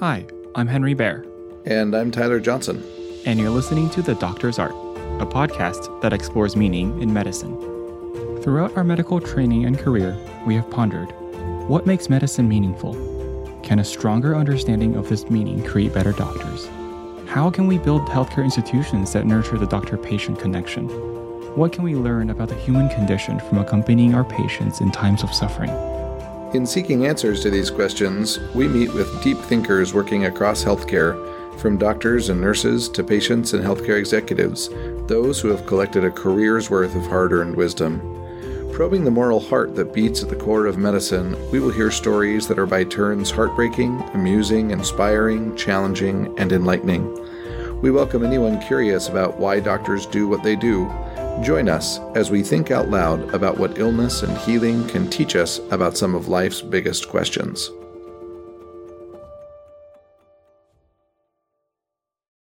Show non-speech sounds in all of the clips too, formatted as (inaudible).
Hi, I'm Henry Bair. And I'm Tyler Johnson. And you're listening to The Doctor's Art, a podcast that explores meaning in medicine. Throughout our medical training and career, we have pondered what makes medicine meaningful? Can a stronger understanding of this meaning create better doctors? How can we build healthcare institutions that nurture the doctor patient connection? What can we learn about the human condition from accompanying our patients in times of suffering? In seeking answers to these questions, we meet with deep thinkers working across healthcare, from doctors and nurses to patients and healthcare executives, those who have collected a career's worth of hard earned wisdom. Probing the moral heart that beats at the core of medicine, we will hear stories that are by turns heartbreaking, amusing, inspiring, challenging, and enlightening. We welcome anyone curious about why doctors do what they do Join us as we think out loud about what illness and healing can teach us about some of life's biggest questions.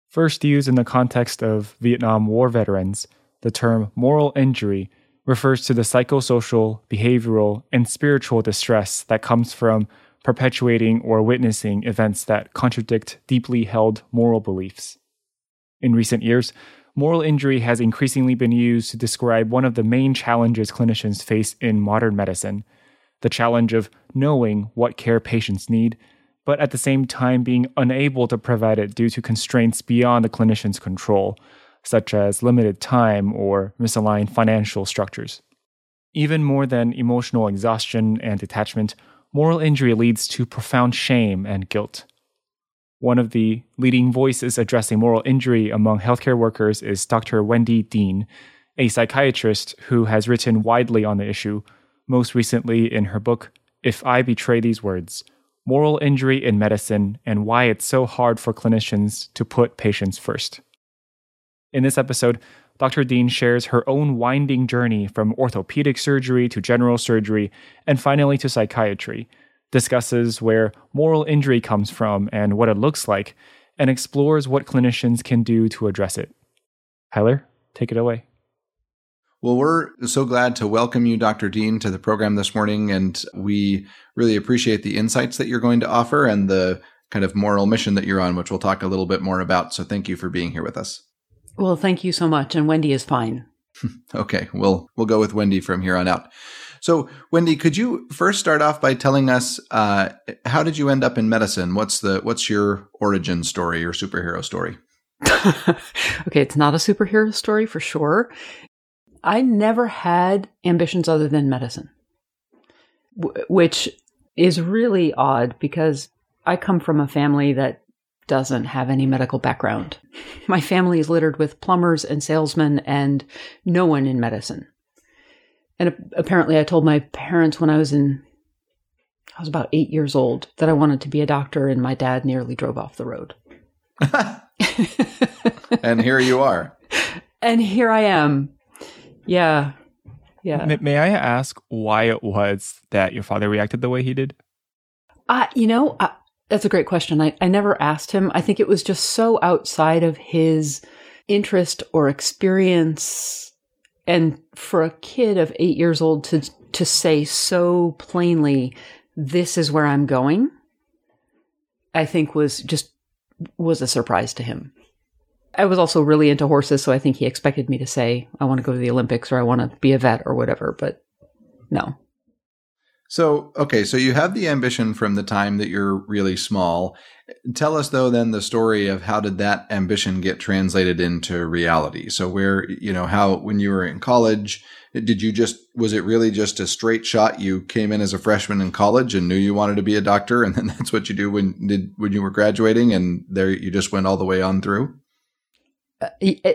First used in the context of Vietnam War veterans, the term moral injury refers to the psychosocial, behavioral, and spiritual distress that comes from perpetuating or witnessing events that contradict deeply held moral beliefs. In recent years, moral injury has increasingly been used to describe one of the main challenges clinicians face in modern medicine the challenge of knowing what care patients need, but at the same time being unable to provide it due to constraints beyond the clinician's control, such as limited time or misaligned financial structures. Even more than emotional exhaustion and detachment, moral injury leads to profound shame and guilt. One of the leading voices addressing moral injury among healthcare workers is Dr. Wendy Dean, a psychiatrist who has written widely on the issue, most recently in her book, If I Betray These Words Moral Injury in Medicine and Why It's So Hard for Clinicians to Put Patients First. In this episode, Dr. Dean shares her own winding journey from orthopedic surgery to general surgery and finally to psychiatry discusses where moral injury comes from and what it looks like, and explores what clinicians can do to address it. Tyler, take it away. Well, we're so glad to welcome you, Dr. Dean, to the program this morning. And we really appreciate the insights that you're going to offer and the kind of moral mission that you're on, which we'll talk a little bit more about. So thank you for being here with us. Well, thank you so much. And Wendy is fine. (laughs) okay, we'll we'll go with Wendy from here on out. So, Wendy, could you first start off by telling us uh, how did you end up in medicine? What's the what's your origin story, your superhero story? (laughs) okay, it's not a superhero story for sure. I never had ambitions other than medicine, w- which is really odd because I come from a family that doesn't have any medical background. (laughs) My family is littered with plumbers and salesmen and no one in medicine. And apparently, I told my parents when I was in, I was about eight years old, that I wanted to be a doctor, and my dad nearly drove off the road. (laughs) and here you are. And here I am. Yeah. Yeah. May, may, I ask why it was that your father reacted the way he did? Uh, you know, uh, that's a great question. I, I never asked him. I think it was just so outside of his interest or experience and for a kid of eight years old to to say so plainly, "This is where I'm going," I think was just was a surprise to him. I was also really into horses, so I think he expected me to say, "I want to go to the Olympics" or "I want to be a vet" or whatever. But no. So, okay, so you have the ambition from the time that you're really small. Tell us though then the story of how did that ambition get translated into reality? So where, you know, how when you were in college, did you just was it really just a straight shot you came in as a freshman in college and knew you wanted to be a doctor and then (laughs) that's what you do when did when you were graduating and there you just went all the way on through? Uh,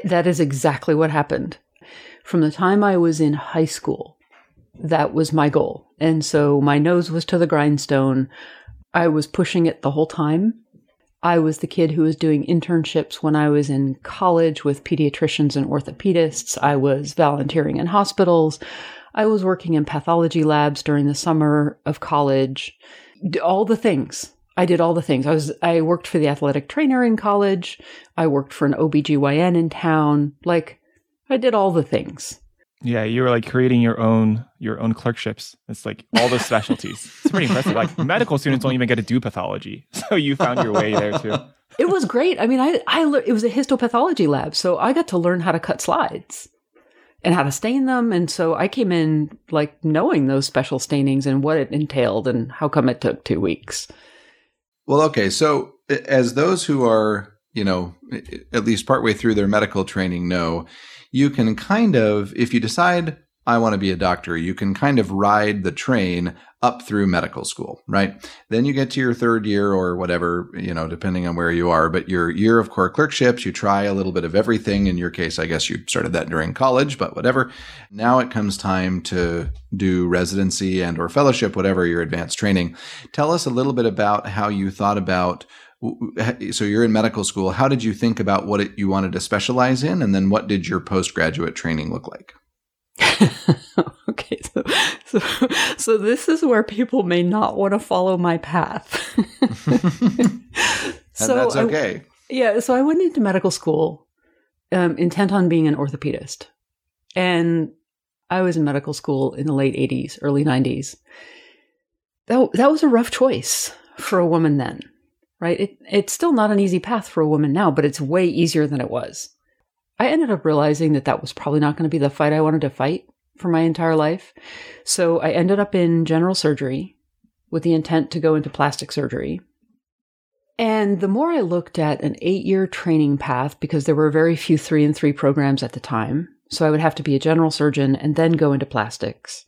that is exactly what happened. From the time I was in high school, that was my goal. And so my nose was to the grindstone. I was pushing it the whole time. I was the kid who was doing internships when I was in college with pediatricians and orthopedists. I was volunteering in hospitals. I was working in pathology labs during the summer of college. All the things. I did all the things. I was I worked for the athletic trainer in college. I worked for an OBGYN in town. Like I did all the things. Yeah, you were like creating your own your own clerkships. It's like all the specialties. (laughs) it's pretty impressive. Like medical students don't even get to do pathology, (laughs) so you found your way there too. It was great. I mean, I I le- it was a histopathology lab, so I got to learn how to cut slides and how to stain them, and so I came in like knowing those special stainings and what it entailed and how come it took two weeks. Well, okay, so as those who are you know at least partway through their medical training know you can kind of, if you decide I want to be a doctor, you can kind of ride the train up through medical school, right? Then you get to your third year or whatever, you know, depending on where you are, but your year of core clerkships, you try a little bit of everything. In your case, I guess you started that during college, but whatever. Now it comes time to do residency and or fellowship, whatever your advanced training. Tell us a little bit about how you thought about so you're in medical school. How did you think about what it, you wanted to specialize in, and then what did your postgraduate training look like? (laughs) okay, so, so so this is where people may not want to follow my path. (laughs) so that's okay. I, yeah, so I went into medical school um, intent on being an orthopedist, and I was in medical school in the late '80s, early '90s. That that was a rough choice for a woman then right? It, it's still not an easy path for a woman now, but it's way easier than it was. I ended up realizing that that was probably not going to be the fight I wanted to fight for my entire life. So I ended up in general surgery with the intent to go into plastic surgery. And the more I looked at an eight year training path, because there were very few three and three programs at the time, so I would have to be a general surgeon and then go into plastics.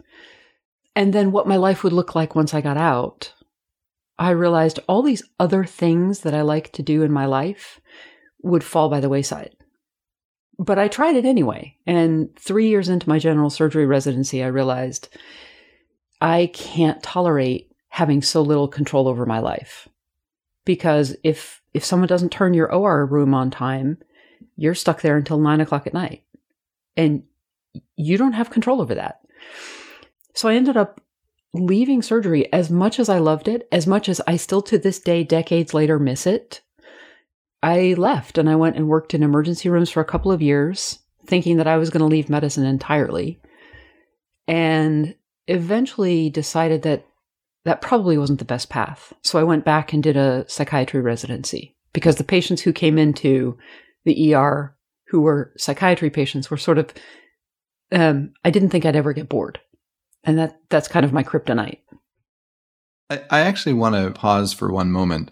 And then what my life would look like once I got out, I realized all these other things that I like to do in my life would fall by the wayside. But I tried it anyway. And three years into my general surgery residency, I realized I can't tolerate having so little control over my life. Because if, if someone doesn't turn your OR room on time, you're stuck there until nine o'clock at night. And you don't have control over that. So I ended up leaving surgery, as much as I loved it, as much as I still to this day, decades later, miss it, I left and I went and worked in emergency rooms for a couple of years, thinking that I was going to leave medicine entirely. And eventually decided that that probably wasn't the best path. So I went back and did a psychiatry residency because the patients who came into the ER who were psychiatry patients were sort of, um, I didn't think I'd ever get bored and that that's kind of my kryptonite. I, I actually want to pause for one moment.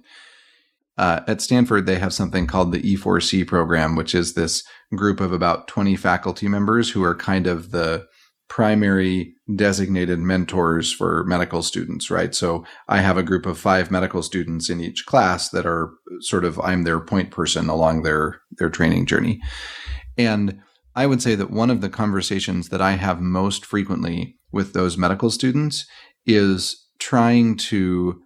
Uh, at Stanford, they have something called the E4C program, which is this group of about 20 faculty members who are kind of the primary designated mentors for medical students, right? So I have a group of five medical students in each class that are sort of, I'm their point person along their, their training journey. And I would say that one of the conversations that I have most frequently with those medical students is trying to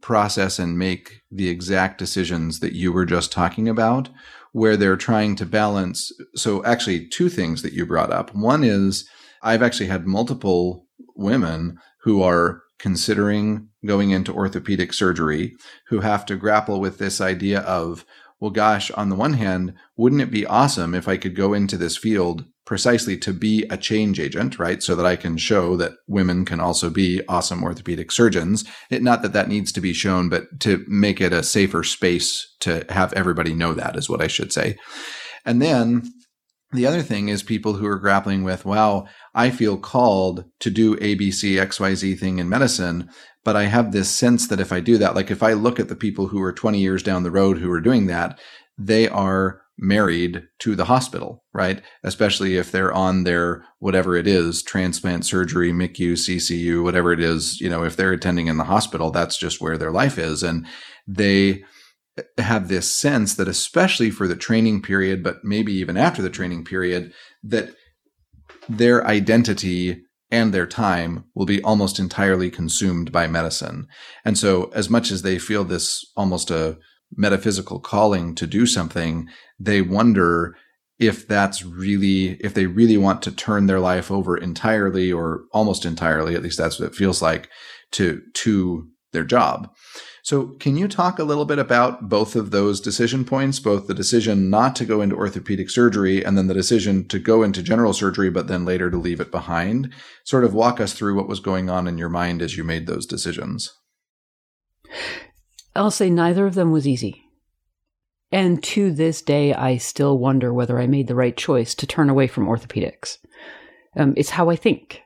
process and make the exact decisions that you were just talking about, where they're trying to balance. So, actually, two things that you brought up. One is I've actually had multiple women who are considering going into orthopedic surgery who have to grapple with this idea of, well, gosh, on the one hand, wouldn't it be awesome if I could go into this field precisely to be a change agent, right? So that I can show that women can also be awesome orthopedic surgeons. It, not that that needs to be shown, but to make it a safer space to have everybody know that is what I should say. And then the other thing is people who are grappling with, wow, I feel called to do ABC, XYZ thing in medicine, but I have this sense that if I do that, like if I look at the people who are 20 years down the road who are doing that, they are married to the hospital, right? Especially if they're on their whatever it is, transplant surgery, MICU, CCU, whatever it is, you know, if they're attending in the hospital, that's just where their life is. And they have this sense that especially for the training period, but maybe even after the training period, that their identity and their time will be almost entirely consumed by medicine. And so as much as they feel this almost a metaphysical calling to do something, they wonder if that's really, if they really want to turn their life over entirely or almost entirely, at least that's what it feels like to, to their job. So, can you talk a little bit about both of those decision points, both the decision not to go into orthopedic surgery and then the decision to go into general surgery, but then later to leave it behind? Sort of walk us through what was going on in your mind as you made those decisions. I'll say neither of them was easy. And to this day, I still wonder whether I made the right choice to turn away from orthopedics. Um, it's how I think.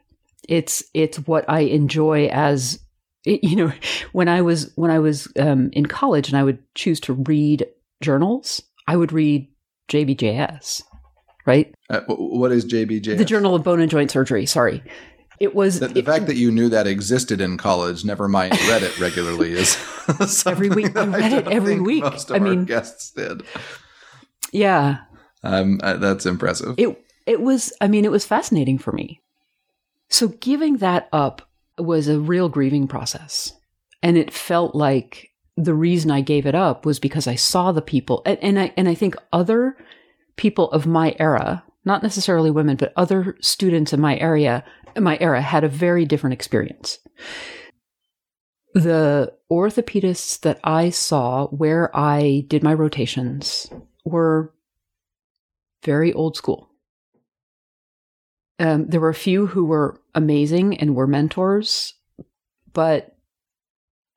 It's it's what I enjoy as you know. (laughs) When I was when I was um, in college and I would choose to read journals, I would read JBJS, right? Uh, what is JBJS? The Journal of Bone and Joint Surgery. Sorry, it was the, the it, fact that you knew that existed in college. Never mind, read it regularly is (laughs) every week. I read it every week. Most of I mean, guests did. Yeah, um, uh, that's impressive. It it was. I mean, it was fascinating for me. So giving that up was a real grieving process, and it felt like the reason I gave it up was because I saw the people, and, and I and I think other people of my era, not necessarily women, but other students in my area my era had a very different experience. The orthopedists that I saw where I did my rotations were very old school. Um, there were a few who were amazing and were mentors, but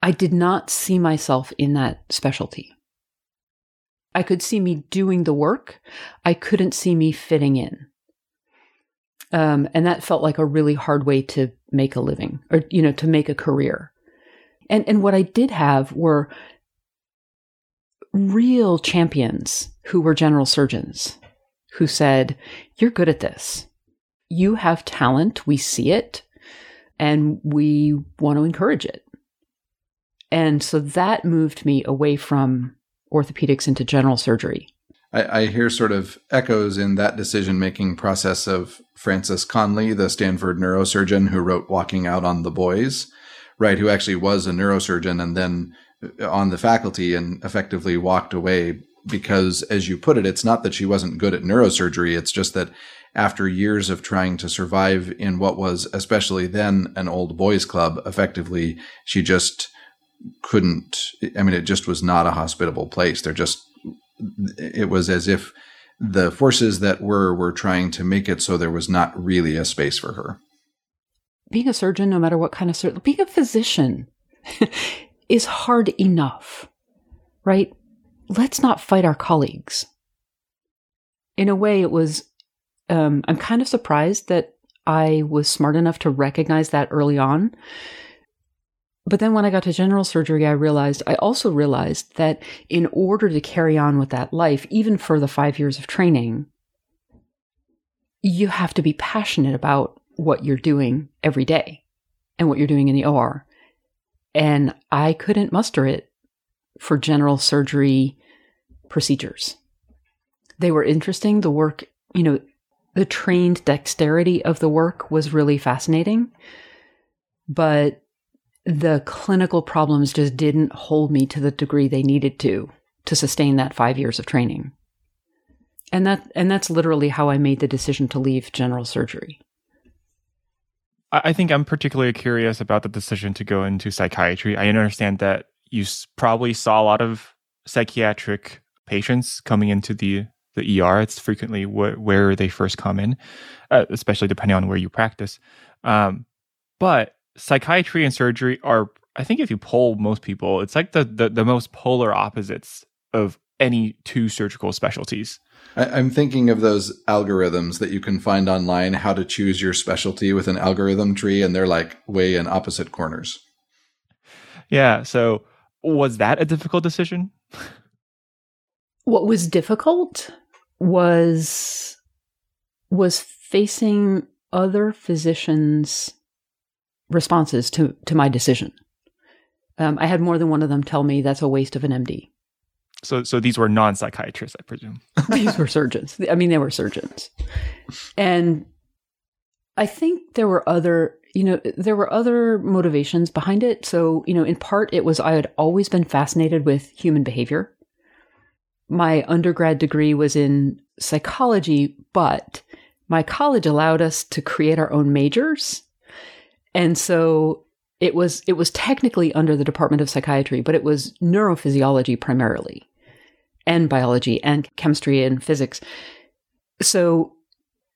I did not see myself in that specialty. I could see me doing the work. I couldn't see me fitting in. Um, and that felt like a really hard way to make a living or, you know, to make a career. And, and what I did have were real champions who were general surgeons who said, You're good at this. You have talent. We see it and we want to encourage it. And so that moved me away from orthopedics into general surgery. I, I hear sort of echoes in that decision making process of Frances Conley, the Stanford neurosurgeon who wrote Walking Out on the Boys, right? Who actually was a neurosurgeon and then uh, on the faculty and effectively walked away because, as you put it, it's not that she wasn't good at neurosurgery. It's just that after years of trying to survive in what was, especially then, an old boys club, effectively, she just couldn't. I mean, it just was not a hospitable place. There just it was as if the forces that were were trying to make it so there was not really a space for her. Being a surgeon, no matter what kind of surgeon, being a physician (laughs) is hard enough, right? Let's not fight our colleagues. In a way, it was, um, I'm kind of surprised that I was smart enough to recognize that early on but then when I got to general surgery, I realized, I also realized that in order to carry on with that life, even for the five years of training, you have to be passionate about what you're doing every day and what you're doing in the OR. And I couldn't muster it for general surgery procedures. They were interesting. The work, you know, the trained dexterity of the work was really fascinating. But the clinical problems just didn't hold me to the degree they needed to to sustain that five years of training. And that and that's literally how I made the decision to leave general surgery. I think I'm particularly curious about the decision to go into psychiatry. I understand that you probably saw a lot of psychiatric patients coming into the the ER. It's frequently wh- where they first come in, uh, especially depending on where you practice. Um, but psychiatry and surgery are I think if you poll most people, it's like the, the, the most polar opposites of any two surgical specialties. I, am thinking of those algorithms that you can find online, how to choose your specialty with an algorithm tree, and they're like way in opposite corners. Yeah. So was that a difficult decision? What was difficult was was facing other physicians responses to, to my decision. Um, I had more than one of them tell me that's a waste of an MD. So, so these were non psychiatrists, I presume. (laughs) these were surgeons. I mean, they were surgeons, and I think there were other, you know, there were other motivations behind it. So, you know, in part, it was I had always been fascinated with human behavior. My undergrad degree was in psychology, but my college allowed us to create our own majors and so it was it was technically under the Department of Psychiatry, but it was neurophysiology primarily, and biology and chemistry and physics. So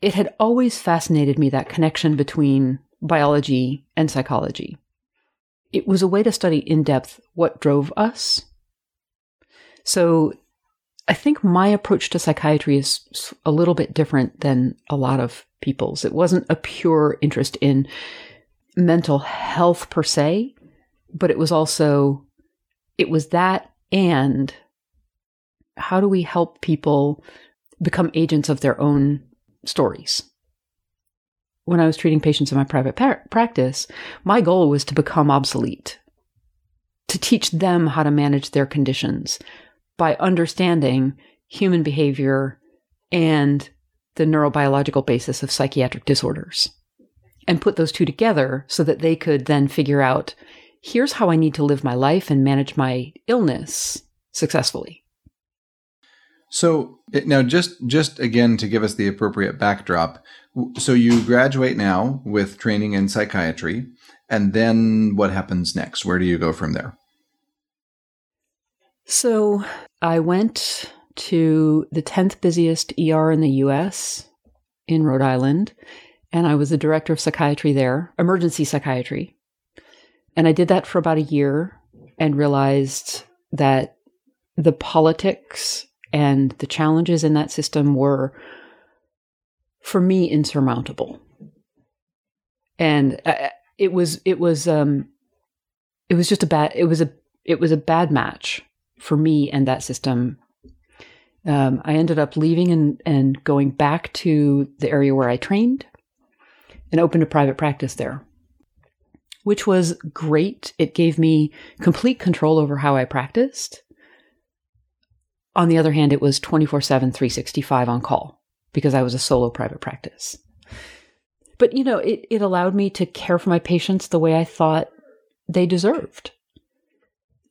it had always fascinated me that connection between biology and psychology. It was a way to study in depth what drove us. So I think my approach to psychiatry is a little bit different than a lot of people's. It wasn't a pure interest in mental health per se, but it was also, it was that and how do we help people become agents of their own stories? When I was treating patients in my private par- practice, my goal was to become obsolete, to teach them how to manage their conditions by understanding human behavior and the neurobiological basis of psychiatric disorders and put those two together so that they could then figure out here's how I need to live my life and manage my illness successfully. So now just just again to give us the appropriate backdrop so you graduate now with training in psychiatry and then what happens next where do you go from there So I went to the 10th busiest ER in the US in Rhode Island and I was the director of psychiatry there, emergency psychiatry. And I did that for about a year and realized that the politics and the challenges in that system were, for me, insurmountable. And uh, it was, it was, um, it was just a bad, it was a, it was a bad match for me and that system. Um, I ended up leaving and, and going back to the area where I trained and opened a private practice there, which was great. It gave me complete control over how I practiced. On the other hand, it was 24 7, 365 on call because I was a solo private practice. But, you know, it, it allowed me to care for my patients the way I thought they deserved.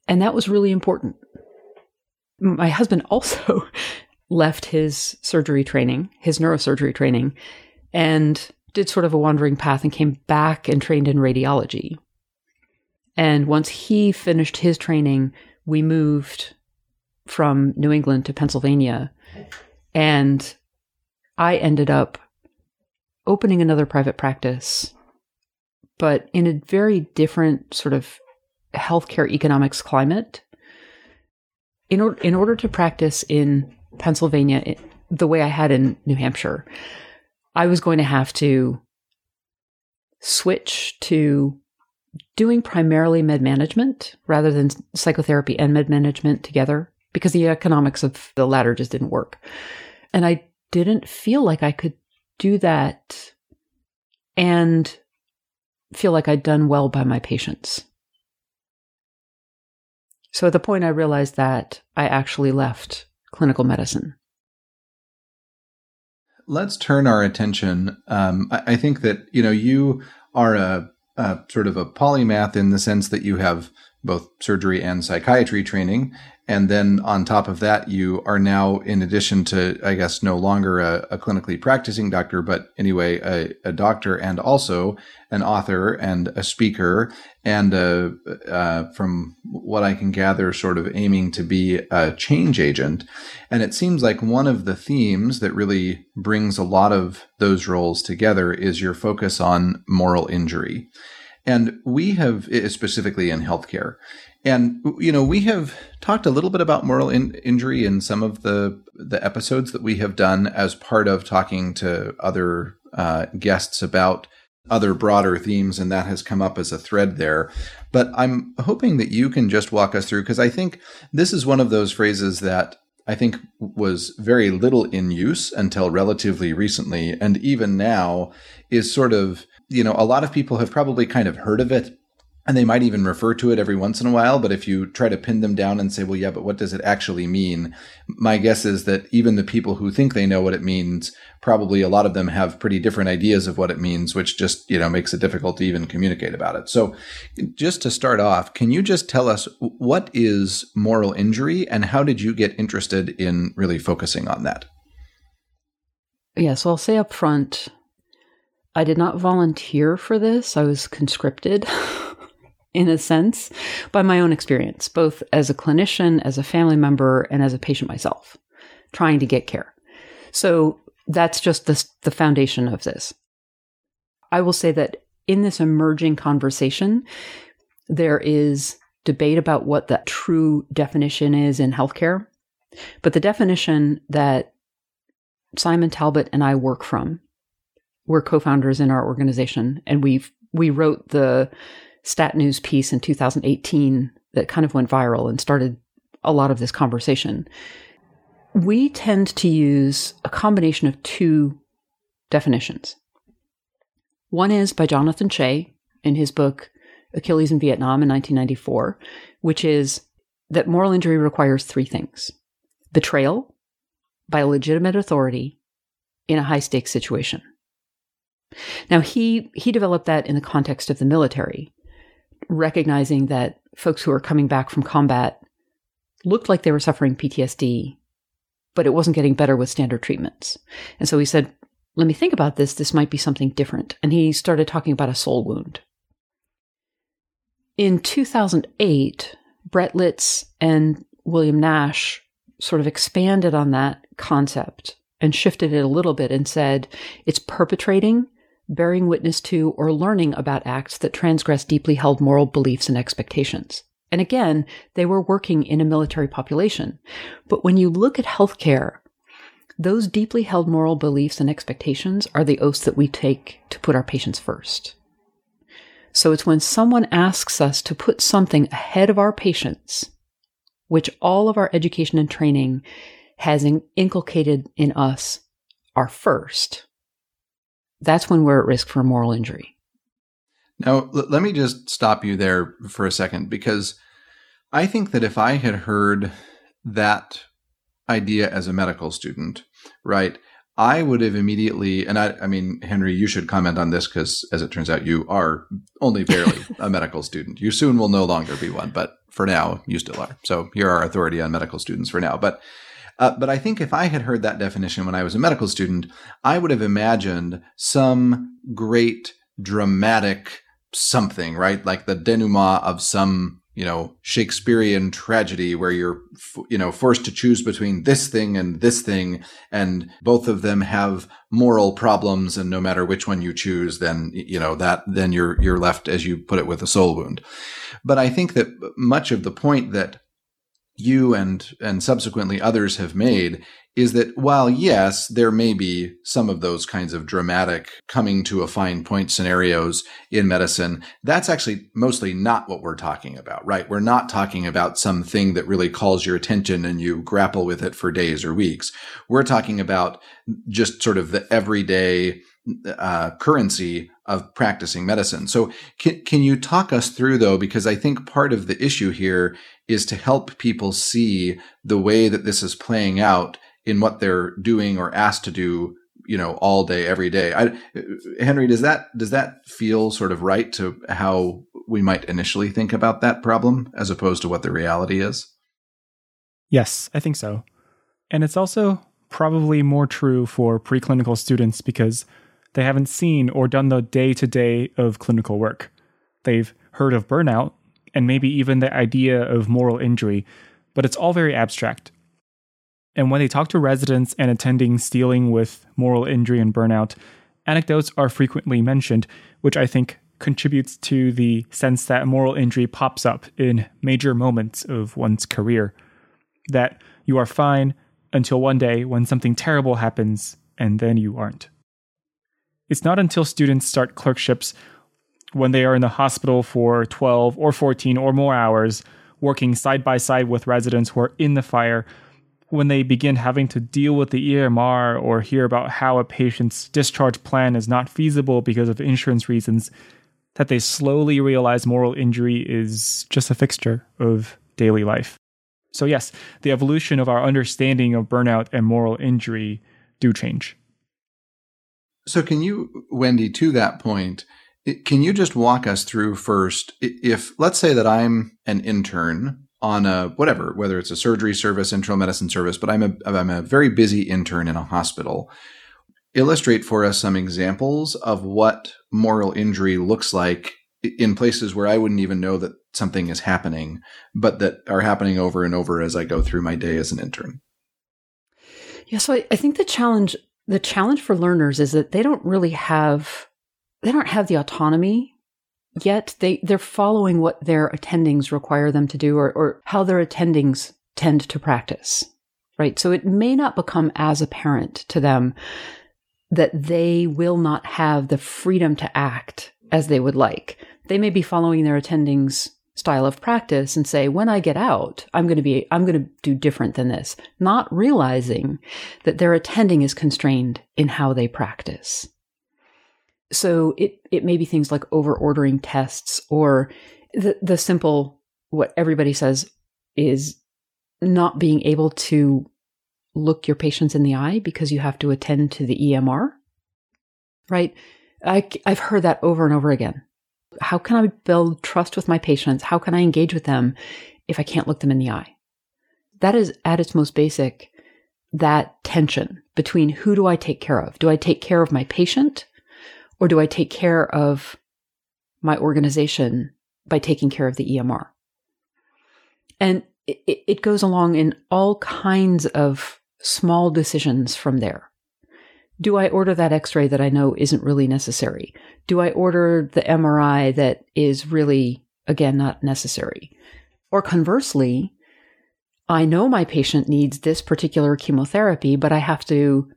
And that was really important. My husband (laughs) also left his surgery training, his neurosurgery training, and did sort of a wandering path and came back and trained in radiology. And once he finished his training, we moved from New England to Pennsylvania. And I ended up opening another private practice, but in a very different sort of healthcare economics climate. In, or- in order to practice in Pennsylvania the way I had in New Hampshire, I was going to have to switch to doing primarily med management rather than psychotherapy and med management together because the economics of the latter just didn't work. And I didn't feel like I could do that and feel like I'd done well by my patients. So at the point I realized that, I actually left clinical medicine let's turn our attention. Um, I, I, think that you know you are a, a, sort of a polymath in the sense that you have both surgery and psychiatry training, and then on top of that, you are now, in addition to, I guess, no longer a, a clinically practicing doctor, but anyway, a, a, doctor and also an author and a speaker, and a, uh, from what I can gather, sort of aiming to be a change agent. And it seems like one of the themes that really brings a lot of those roles together is your focus on moral injury. And we have, specifically in healthcare, and you know, we have talked a little bit about moral in- injury in some of the the episodes that we have done as part of talking to other uh, guests about other broader themes, and that has come up as a thread there. But I'm hoping that you can just walk us through because I think this is one of those phrases that I think was very little in use until relatively recently, and even now is sort of you know a lot of people have probably kind of heard of it and they might even refer to it every once in a while. But if you try to pin them down and say, well, yeah, but what does it actually mean? My guess is that even the people who think they know what it means, probably a lot of them have pretty different ideas of what it means, which just, you know, makes it difficult to even communicate about it. So just to start off, can you just tell us what is moral injury and how did you get interested in really focusing on that? Yeah, so I'll say up front, I did not volunteer for this. I was conscripted. (laughs) in a sense by my own experience, both as a clinician, as a family member, and as a patient myself, trying to get care. So that's just the, the foundation of this. I will say that in this emerging conversation, there is debate about what the true definition is in healthcare. But the definition that Simon Talbot and I work from, we're co-founders in our organization, and we we wrote the Stat News piece in 2018 that kind of went viral and started a lot of this conversation. We tend to use a combination of two definitions. One is by Jonathan Shay in his book Achilles in Vietnam in 1994, which is that moral injury requires three things betrayal by a legitimate authority in a high stakes situation. Now he he developed that in the context of the military, recognizing that folks who are coming back from combat looked like they were suffering PTSD, but it wasn't getting better with standard treatments. And so he said, "Let me think about this. This might be something different." And he started talking about a soul wound. In 2008, Brett Litz and William Nash sort of expanded on that concept and shifted it a little bit and said it's perpetrating, bearing witness to, or learning about acts that transgress deeply held moral beliefs and expectations. And again, they were working in a military population. But when you look at healthcare, those deeply held moral beliefs and expectations are the oaths that we take to put our patients first. So it's when someone asks us to put something ahead of our patients, which all of our education and training has in- inculcated in us are first, that's when we're at risk for moral injury. Now, l- let me just stop you there for a second because I think that if I had heard that idea as a medical student, right, I would have immediately, and I, I mean, Henry, you should comment on this because, as it turns out, you are only barely (laughs) a medical student. You soon will no longer be one, but for now, you still are. So you're our authority on medical students for now. But, uh, but I think if I had heard that definition when I was a medical student, I would have imagined some great dramatic something, right? Like the denouement of some you know Shakespearean tragedy where you're you know forced to choose between this thing and this thing and both of them have moral problems and no matter which one you choose then you know that then you're you're left as you put it with a soul wound but i think that much of the point that you and and subsequently others have made is that while yes, there may be some of those kinds of dramatic coming to a fine point scenarios in medicine, that's actually mostly not what we're talking about, right? We're not talking about something that really calls your attention and you grapple with it for days or weeks. We're talking about just sort of the everyday uh, currency of practicing medicine. So can, can you talk us through though, because I think part of the issue here is to help people see the way that this is playing out in what they're doing or asked to do you know all day every day. I, henry does that does that feel sort of right to how we might initially think about that problem as opposed to what the reality is? Yes i think so. And it's also probably more true for preclinical students because they haven't seen or done the day-to-day of clinical work they've heard of burnout and maybe even the idea of moral injury but it's all very abstract and when they talk to residents and attendings dealing with moral injury and burnout, anecdotes are frequently mentioned, which I think contributes to the sense that moral injury pops up in major moments of one's career. That you are fine until one day when something terrible happens and then you aren't. It's not until students start clerkships when they are in the hospital for 12 or 14 or more hours, working side by side with residents who are in the fire when they begin having to deal with the EMR or hear about how a patient's discharge plan is not feasible because of insurance reasons, that they slowly realize moral injury is just a fixture of daily life. So, yes, the evolution of our understanding of burnout and moral injury do change. So, can you, Wendy, to that point, can you just walk us through first? If, let's say that I'm an intern on a whatever, whether it's a surgery service, internal medicine service, but I'm a I'm a very busy intern in a hospital. Illustrate for us some examples of what moral injury looks like in places where I wouldn't even know that something is happening, but that are happening over and over as I go through my day as an intern. Yeah, so I, I think the challenge the challenge for learners is that they don't really have they don't have the autonomy yet. They they're following what their attendings require them to do or, or how their attendings tend to practice. Right. So it may not become as apparent to them that they will not have the freedom to act as they would like. They may be following their attendings style of practice and say, when I get out, I'm going to be, I'm going to do different than this, not realizing that their attending is constrained in how they practice. So it, it may be things like over ordering tests or the, the simple, what everybody says is not being able to look your patients in the eye because you have to attend to the EMR, right? I, I've heard that over and over again. How can I build trust with my patients? How can I engage with them if I can't look them in the eye? That is at its most basic that tension between who do I take care of? Do I take care of my patient or do I take care of my organization by taking care of the EMR? And it, it goes along in all kinds of small decisions from there. Do I order that x ray that I know isn't really necessary? Do I order the MRI that is really, again, not necessary? Or conversely, I know my patient needs this particular chemotherapy, but I have to,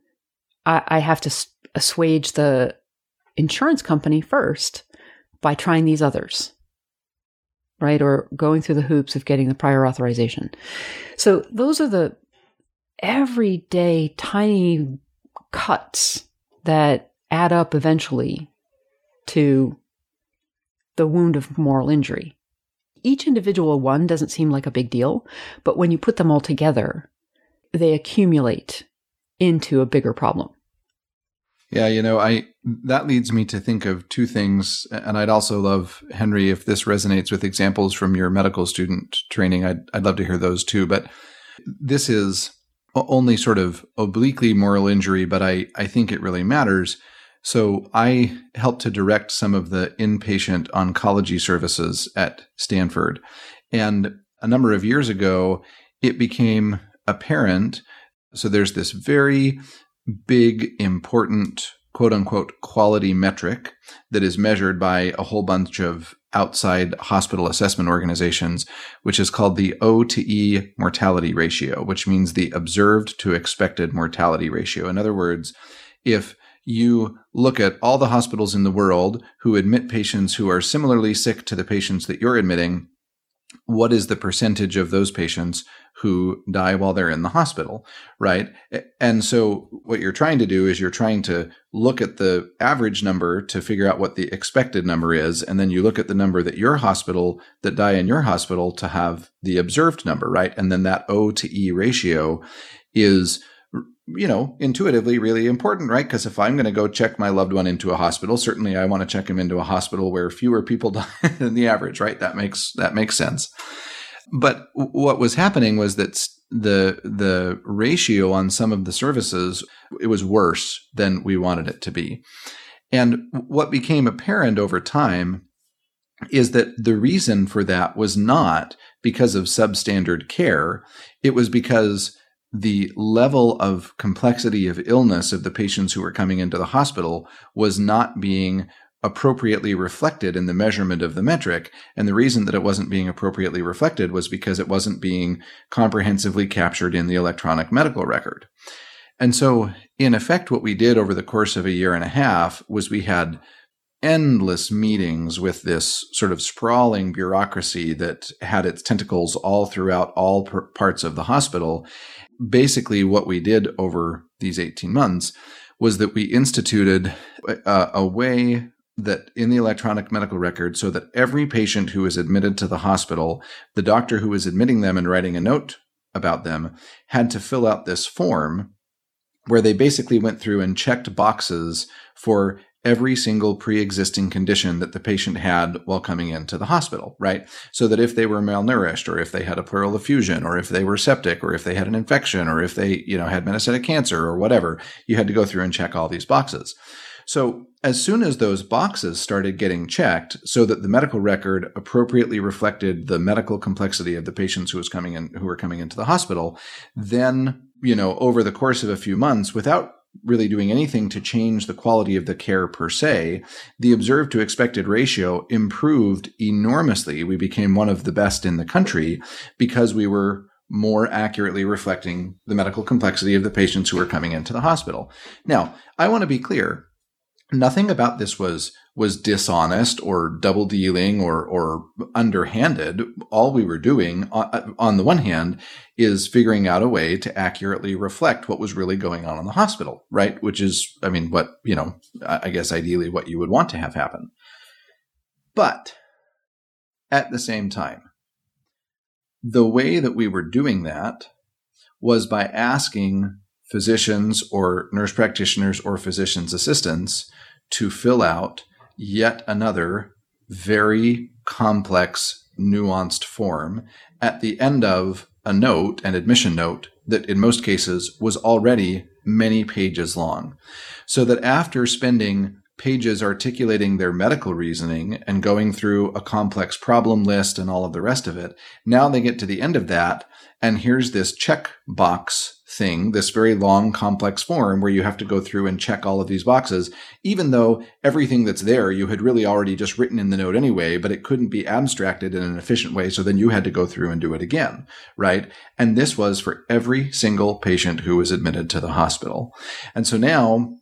I, I have to assuage the insurance company first by trying these others, right? Or going through the hoops of getting the prior authorization. So those are the everyday tiny cuts that add up eventually to the wound of moral injury. Each individual one doesn't seem like a big deal, but when you put them all together, they accumulate into a bigger problem. Yeah, you know, I that leads me to think of two things, and I'd also love Henry if this resonates with examples from your medical student training. I'd I'd love to hear those too. But this is only sort of obliquely moral injury, but I, I think it really matters. So I helped to direct some of the inpatient oncology services at Stanford. And a number of years ago, it became apparent. So there's this very big, important, quote unquote, quality metric that is measured by a whole bunch of outside hospital assessment organizations, which is called the O to E mortality ratio, which means the observed to expected mortality ratio. In other words, if you look at all the hospitals in the world who admit patients who are similarly sick to the patients that you're admitting, what is the percentage of those patients who die while they're in the hospital, right? And so what you're trying to do is you're trying to look at the average number to figure out what the expected number is. And then you look at the number that your hospital that die in your hospital to have the observed number, right? And then that O to E ratio is you know, intuitively really important, right? Because if I'm going to go check my loved one into a hospital, certainly I want to check him into a hospital where fewer people (laughs) die than the average, right? That makes that makes sense. But what was happening was that the the ratio on some of the services it was worse than we wanted it to be. And what became apparent over time is that the reason for that was not because of substandard care, it was because the level of complexity of illness of the patients who were coming into the hospital was not being appropriately reflected in the measurement of the metric. And the reason that it wasn't being appropriately reflected was because it wasn't being comprehensively captured in the electronic medical record. And so, in effect, what we did over the course of a year and a half was we had endless meetings with this sort of sprawling bureaucracy that had its tentacles all throughout all parts of the hospital. Basically, what we did over these 18 months was that we instituted a, a way that in the electronic medical record so that every patient who is admitted to the hospital, the doctor who is admitting them and writing a note about them had to fill out this form where they basically went through and checked boxes for every single pre-existing condition that the patient had while coming into the hospital, right? So that if they were malnourished or if they had a pleural effusion or if they were septic or if they had an infection or if they, you know, had metastatic cancer or whatever, you had to go through and check all these boxes. So, as soon as those boxes started getting checked so that the medical record appropriately reflected the medical complexity of the patients who was coming in who were coming into the hospital, then, you know, over the course of a few months without really doing anything to change the quality of the care per se, the observed to expected ratio improved enormously. We became one of the best in the country because we were more accurately reflecting the medical complexity of the patients who were coming into the hospital. Now, I want to be clear. Nothing about this was was dishonest or double dealing or or underhanded. All we were doing on, on the one hand is figuring out a way to accurately reflect what was really going on in the hospital, right? Which is I mean what, you know, I guess ideally what you would want to have happen. But at the same time, the way that we were doing that was by asking physicians or nurse practitioners or physician's assistants to fill out yet another very complex, nuanced form at the end of a note, an admission note, that in most cases was already many pages long. So that after spending pages articulating their medical reasoning and going through a complex problem list and all of the rest of it. Now they get to the end of that, and here's this checkbox thing, this very long, complex form where you have to go through and check all of these boxes, even though everything that's there you had really already just written in the note anyway, but it couldn't be abstracted in an efficient way. So then you had to go through and do it again, right? And this was for every single patient who was admitted to the hospital. And so now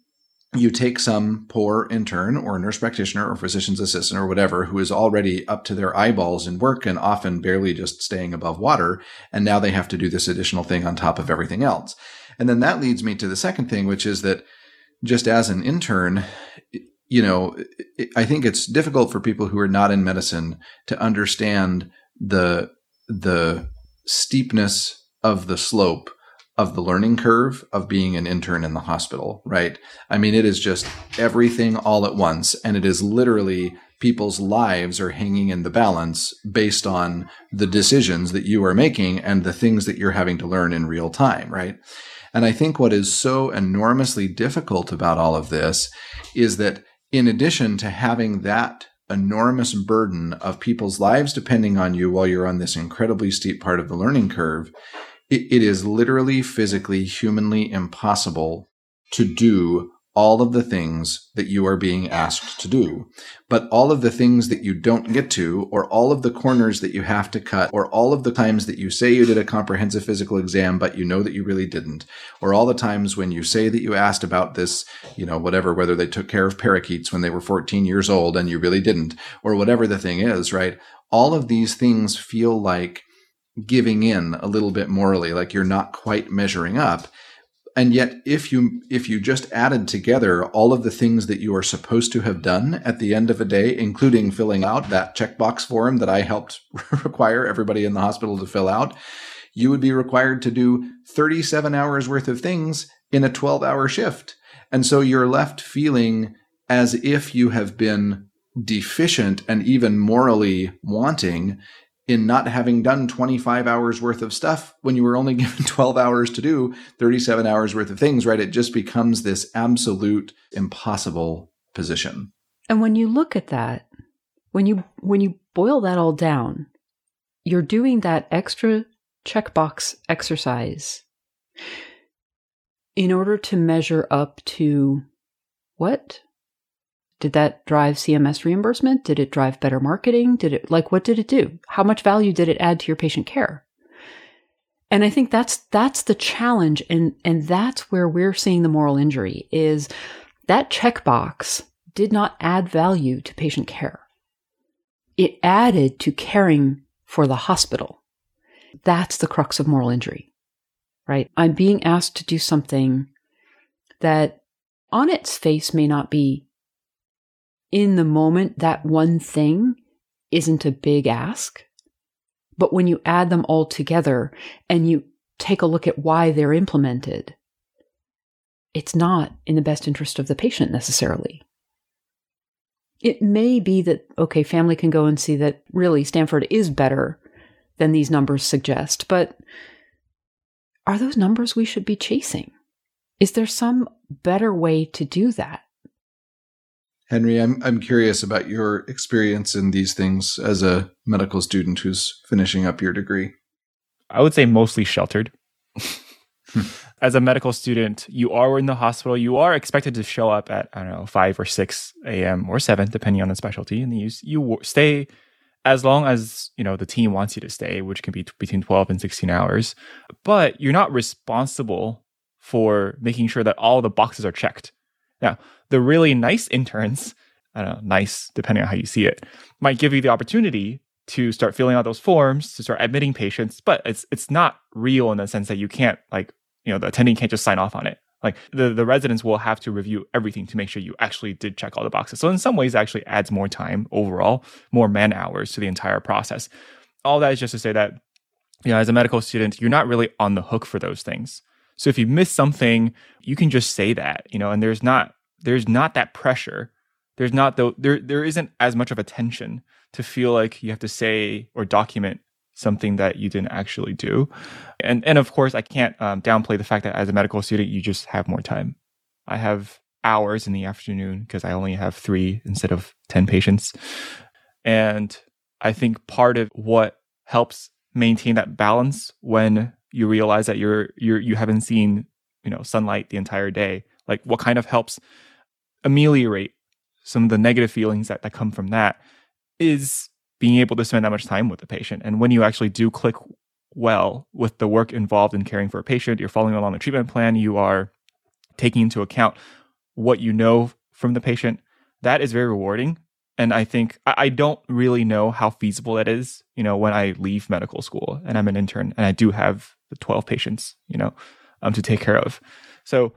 you take some poor intern or nurse practitioner or physician's assistant or whatever who is already up to their eyeballs in work and often barely just staying above water. And now they have to do this additional thing on top of everything else. And then that leads me to the second thing, which is that just as an intern, you know, I think it's difficult for people who are not in medicine to understand the, the steepness of the slope of the learning curve of being an intern in the hospital, right? I mean, it is just everything all at once. And it is literally people's lives are hanging in the balance based on the decisions that you are making and the things that you're having to learn in real time, right? And I think what is so enormously difficult about all of this is that in addition to having that enormous burden of people's lives depending on you while you're on this incredibly steep part of the learning curve, it, it is literally physically, humanly impossible to do all of the things that you are being asked to do. But all of the things that you don't get to, or all of the corners that you have to cut, or all of the times that you say you did a comprehensive physical exam, but you know that you really didn't, or all the times when you say that you asked about this, you know, whatever, whether they took care of parakeets when they were 14 years old and you really didn't, or whatever the thing is, right? All of these things feel like giving in a little bit morally, like you're not quite measuring up. And yet, if you if you just added together all of the things that you are supposed to have done at the end of a day, including filling out that checkbox form that I helped (laughs) require everybody in the hospital to fill out, you would be required to do 37 hours worth of things in a 12 hour shift. And so you're left feeling as if you have been deficient and even morally wanting in not having done 25 hours worth of stuff when you were only (laughs) given 12 hours to do 37 hours worth of things, right? It just becomes this absolute impossible position. And when you look at that, when you when you boil that all down, you're doing that extra checkbox exercise in order to measure up to what? Did that drive CMS reimbursement? Did it drive better marketing? Did it like what did it do? How much value did it add to your patient care? And I think that's that's the challenge and and that's where we're seeing the moral injury is that checkbox did not add value to patient care. It added to caring for the hospital. That's the crux of moral injury. Right? I'm being asked to do something that on its face may not be in the moment, that one thing isn't a big ask. But when you add them all together and you take a look at why they're implemented, it's not in the best interest of the patient necessarily. It may be that, okay, family can go and see that really Stanford is better than these numbers suggest, but are those numbers we should be chasing? Is there some better way to do that? Henry, I'm I'm curious about your experience in these things as a medical student who's finishing up your degree. I would say mostly sheltered. Hmm. as a medical student, you are in the hospital. You are expected to show up at I don't know five or six a.m. or seven, depending on the specialty, and you you stay as long as you know the team wants you to stay, which can be t- between twelve and sixteen hours. But you're not responsible for making sure that all the boxes are checked. Now, the really nice interns, I don't know, nice depending on how you see it, might give you the opportunity to start filling out those forms, to start admitting patients, but it's it's not real in the sense that you can't like, you know, the attending can't just sign off on it. Like the, the residents will have to review everything to make sure you actually did check all the boxes. So in some ways it actually adds more time overall, more man hours to the entire process. All that is just to say that, you know, as a medical student, you're not really on the hook for those things. So if you miss something, you can just say that, you know, and there's not there's not that pressure. There's not though there there isn't as much of a tension to feel like you have to say or document something that you didn't actually do. And and of course, I can't um, downplay the fact that as a medical student, you just have more time. I have hours in the afternoon because I only have three instead of ten patients, and I think part of what helps maintain that balance when you realize that you're you're you haven't seen you know sunlight the entire day like what kind of helps ameliorate some of the negative feelings that, that come from that is being able to spend that much time with the patient. And when you actually do click well with the work involved in caring for a patient, you're following along the treatment plan, you are taking into account what you know from the patient, that is very rewarding. And I think I don't really know how feasible that is, you know, when I leave medical school and I'm an intern and I do have the 12 patients, you know, um, to take care of. So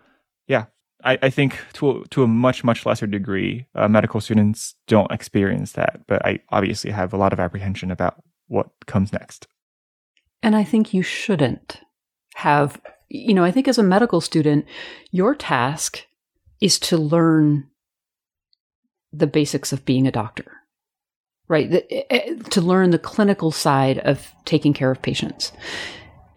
yeah, I, I think to a, to a much much lesser degree, uh, medical students don't experience that. But I obviously have a lot of apprehension about what comes next. And I think you shouldn't have. You know, I think as a medical student, your task is to learn the basics of being a doctor, right? The, eh, eh, to learn the clinical side of taking care of patients.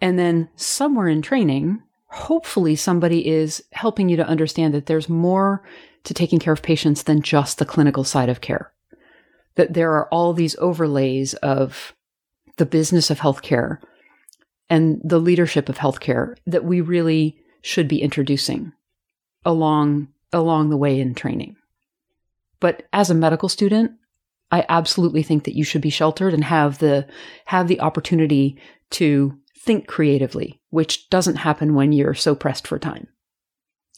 And then somewhere in training, hopefully somebody is helping you to understand that there's more to taking care of patients than just the clinical side of care. That there are all these overlays of the business of healthcare and the leadership of healthcare that we really should be introducing along along the way in training. But as a medical student, I absolutely think that you should be sheltered and have the have the opportunity to think creatively, which doesn't happen when you're so pressed for time.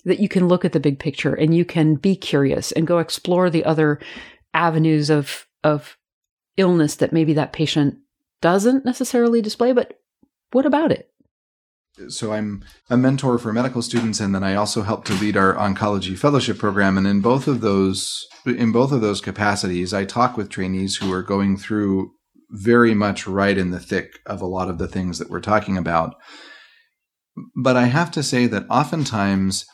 That you can look at the big picture and you can be curious and go explore the other avenues of, of illness that maybe that patient doesn't necessarily display, but what about it? So I'm a mentor for medical students, and then I also help to lead our oncology fellowship program. And in both of those, in both of those capacities, I talk with trainees who are going through very much right in the thick of a lot of the things that we're talking about. But I have to say that oftentimes,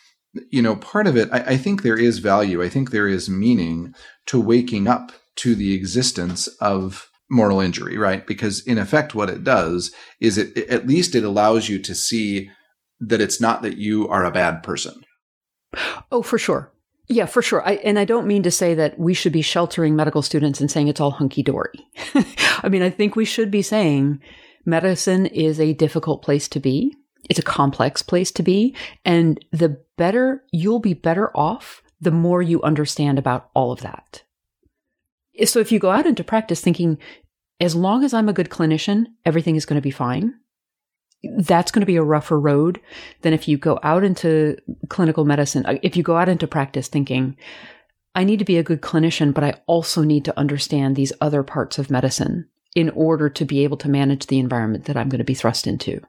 you know, part of it, I, I think there is value. I think there is meaning to waking up to the existence of moral injury, right? Because in effect, what it does is it, at least it allows you to see that it's not that you are a bad person. Oh, for sure. Yeah, for sure. I, and I don't mean to say that we should be sheltering medical students and saying it's all hunky dory. (laughs) I mean, I think we should be saying medicine is a difficult place to be. It's a complex place to be. And the better you'll be better off, the more you understand about all of that. So if you go out into practice thinking, as long as I'm a good clinician, everything is going to be fine, that's going to be a rougher road than if you go out into clinical medicine. Uh, if you go out into practice thinking, I need to be a good clinician, but I also need to understand these other parts of medicine in order to be able to manage the environment that I'm going to be thrust into.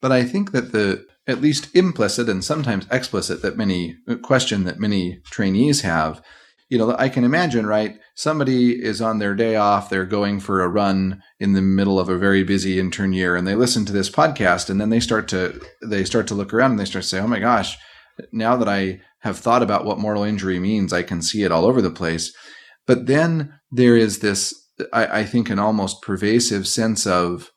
But I think that the at least implicit and sometimes explicit that many uh, question that many trainees have you know, I can imagine, right? Somebody is on their day off, they're going for a run in the middle of a very busy intern year, and they listen to this podcast, and then they start to they start to look around and they start to say, "Oh my gosh, now that I have thought about what moral injury means, I can see it all over the place." But then there is this, I, I think, an almost pervasive sense of,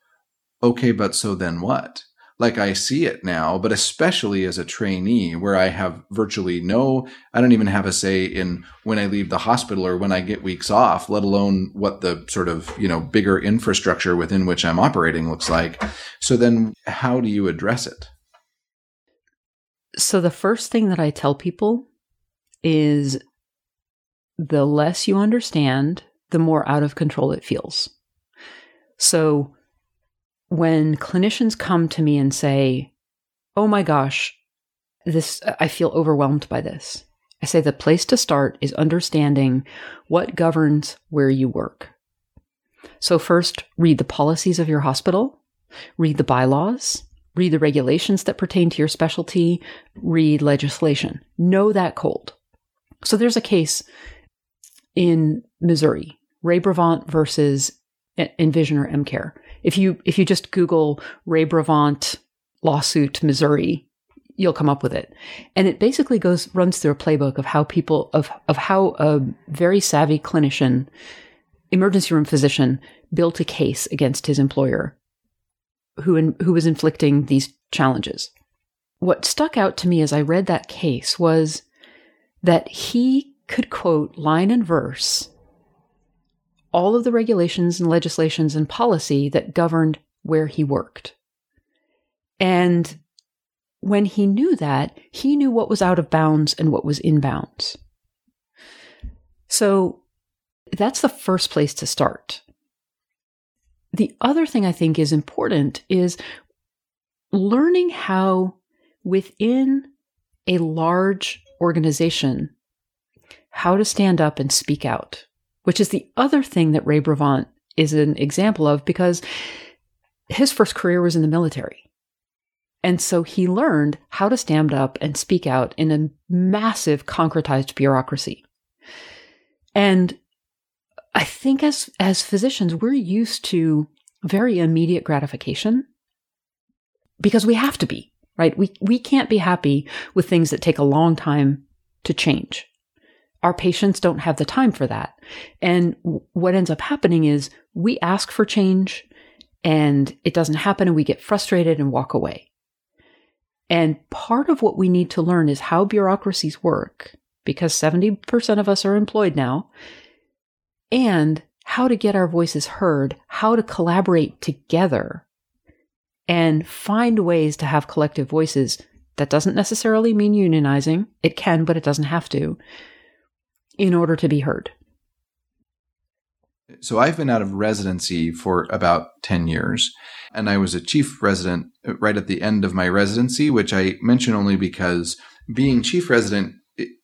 okay, but so then what? Like I see it now, but especially as a trainee where I have virtually no, I don't even have a say in when I leave the hospital or when I get weeks off, let alone what the sort of, you know, bigger infrastructure within which I'm operating looks like. So then how do you address it? So the first thing that I tell people is the less you understand, the more out of control it feels. So when clinicians come to me and say, "Oh my gosh, this uh, I feel overwhelmed by this." I say the place to start is understanding what governs where you work. So first, read the policies of your hospital, read the bylaws, read the regulations that pertain to your specialty, read legislation. Know that cold. So there's a case in Missouri, Ray Brovont versus Envision or EmCare if you if you just Google Ray Brovont lawsuit Missouri, you'll come up with it. And it basically goes runs through a playbook of how people of of how a very savvy clinician, emergency room physician, built a case against his employer, who in, who was inflicting these challenges. What stuck out to me as I read that case was that he could quote line and verse all of the regulations and legislations and policy that governed where he worked. And when he knew that, he knew what was out of bounds and what was in bounds. So that's the first place to start. The other thing I think is important is learning how within a large organization how to stand up and speak out which is the other thing that Ray Brovont is an example of because his first career was in the military. And so he learned how to stand up and speak out in a massive concretized bureaucracy. And I think as, as physicians, we're used to very immediate gratification because we have to be, right? We, we can't be happy with things that take a long time to change our patients don't have the time for that. And what ends up happening is we ask for change and it doesn't happen and we get frustrated and walk away. And part of what we need to learn is how bureaucracies work because 70% of us are employed now and how to get our voices heard, how to collaborate together and find ways to have collective voices. That doesn't necessarily mean unionizing. It can, but it doesn't have to in order to be heard? So I've been out of residency for about 10 years, and I was a chief resident right at the end of my residency, which I mention only because being chief resident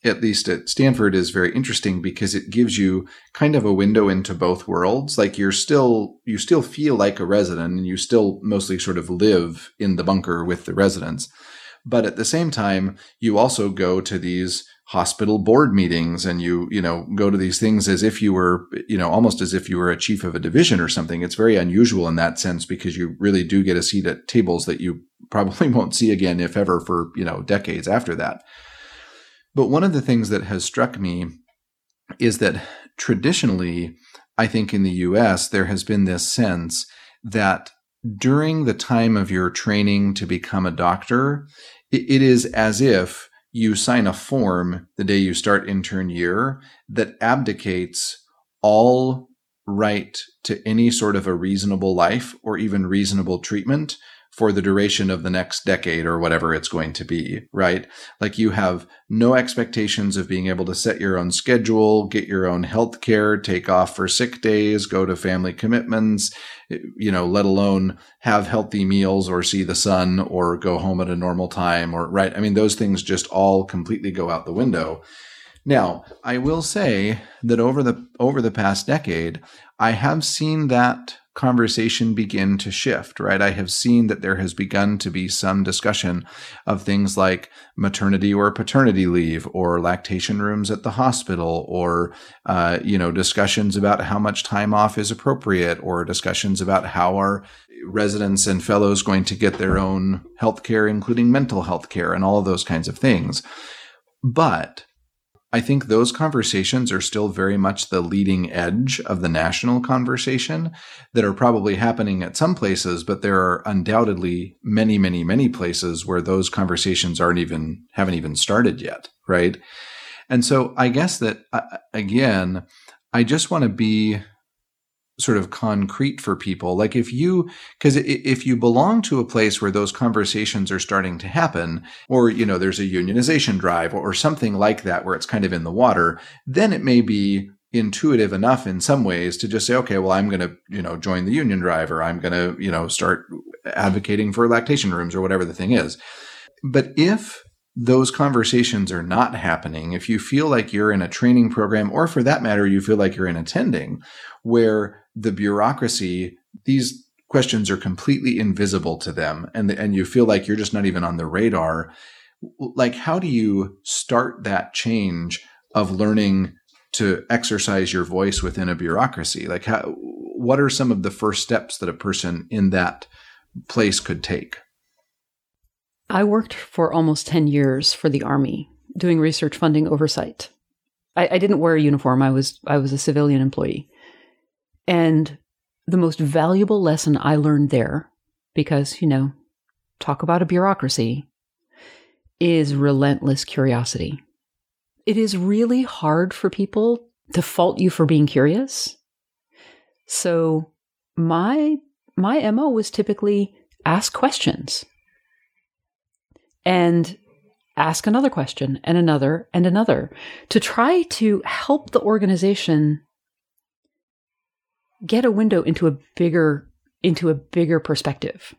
at least at Stanford is very interesting because it gives you kind of a window into both worlds like you're still you still feel like a resident and you still mostly sort of live in the bunker with the residents but at the same time you also go to these hospital board meetings and you you know go to these things as if you were you know almost as if you were a chief of a division or something. It's very unusual in that sense because you really do get a seat at tables that you (laughs) probably won't see again if ever for you know decades after that. But one of the things that has struck me is that traditionally i think in the US there has been this sense that during the time of your training to become a doctor it is as if you sign a form the day you start intern year that abdicates all right to any sort of a reasonable life or even reasonable treatment for the duration of the next decade or whatever it's going to be, right? Like you have no expectations of being able to set your own schedule, get your own health care, take off for sick days, go to family commitments, eh, you know, let alone have healthy meals or see the sun or go home at a normal time or, right? I mean, those things just all completely go out the window. Now, I will say that over the over the past decade, I have seen that conversation begin to shift, right? I have seen that there has begun to be some discussion of things like maternity or paternity leave or lactation rooms at the hospital or, uh, you know, discussions about how much time off is appropriate or discussions about how are residents and fellows going to get their own health care, including mental health care and all of those kinds of things. But I think those conversations are still very much the leading edge of the national conversation that are probably happening at some places, but there are undoubtedly many, many, many places where those conversations aren't even, haven't even started yet. Right. And so I guess that, uh, again, I just want to be sort of concrete for people. Like if you, because if you belong to a place where those conversations are starting to happen, or, you know, there's a unionization drive or something like that where it's kind of in the water, then it may be intuitive enough in some ways to just say, okay, well, I'm going to, you know, join the union drive or I'm going to, you know, start advocating for lactation rooms or whatever the thing is. But if those conversations are not happening, if you feel like you're in a training program, or for that matter, you feel like you're in attending, where the bureaucracy, these questions are completely invisible to them, and and you feel like you're just not even on the radar. Like, how do you start that change of learning to exercise your voice within a bureaucracy? Like, how, what are some of the first steps that a person in that place could take? I worked for almost 10 years for the Army doing research funding oversight. I, I, didn't wear a uniform. I was I was a civilian employee. And the most valuable lesson I learned there, because, you know, talk about a bureaucracy, is relentless curiosity. It is really hard for people to fault you for being curious. So my my MO was typically ask questions and ask another question and another and another to try to help the organization get a window into a bigger into a bigger perspective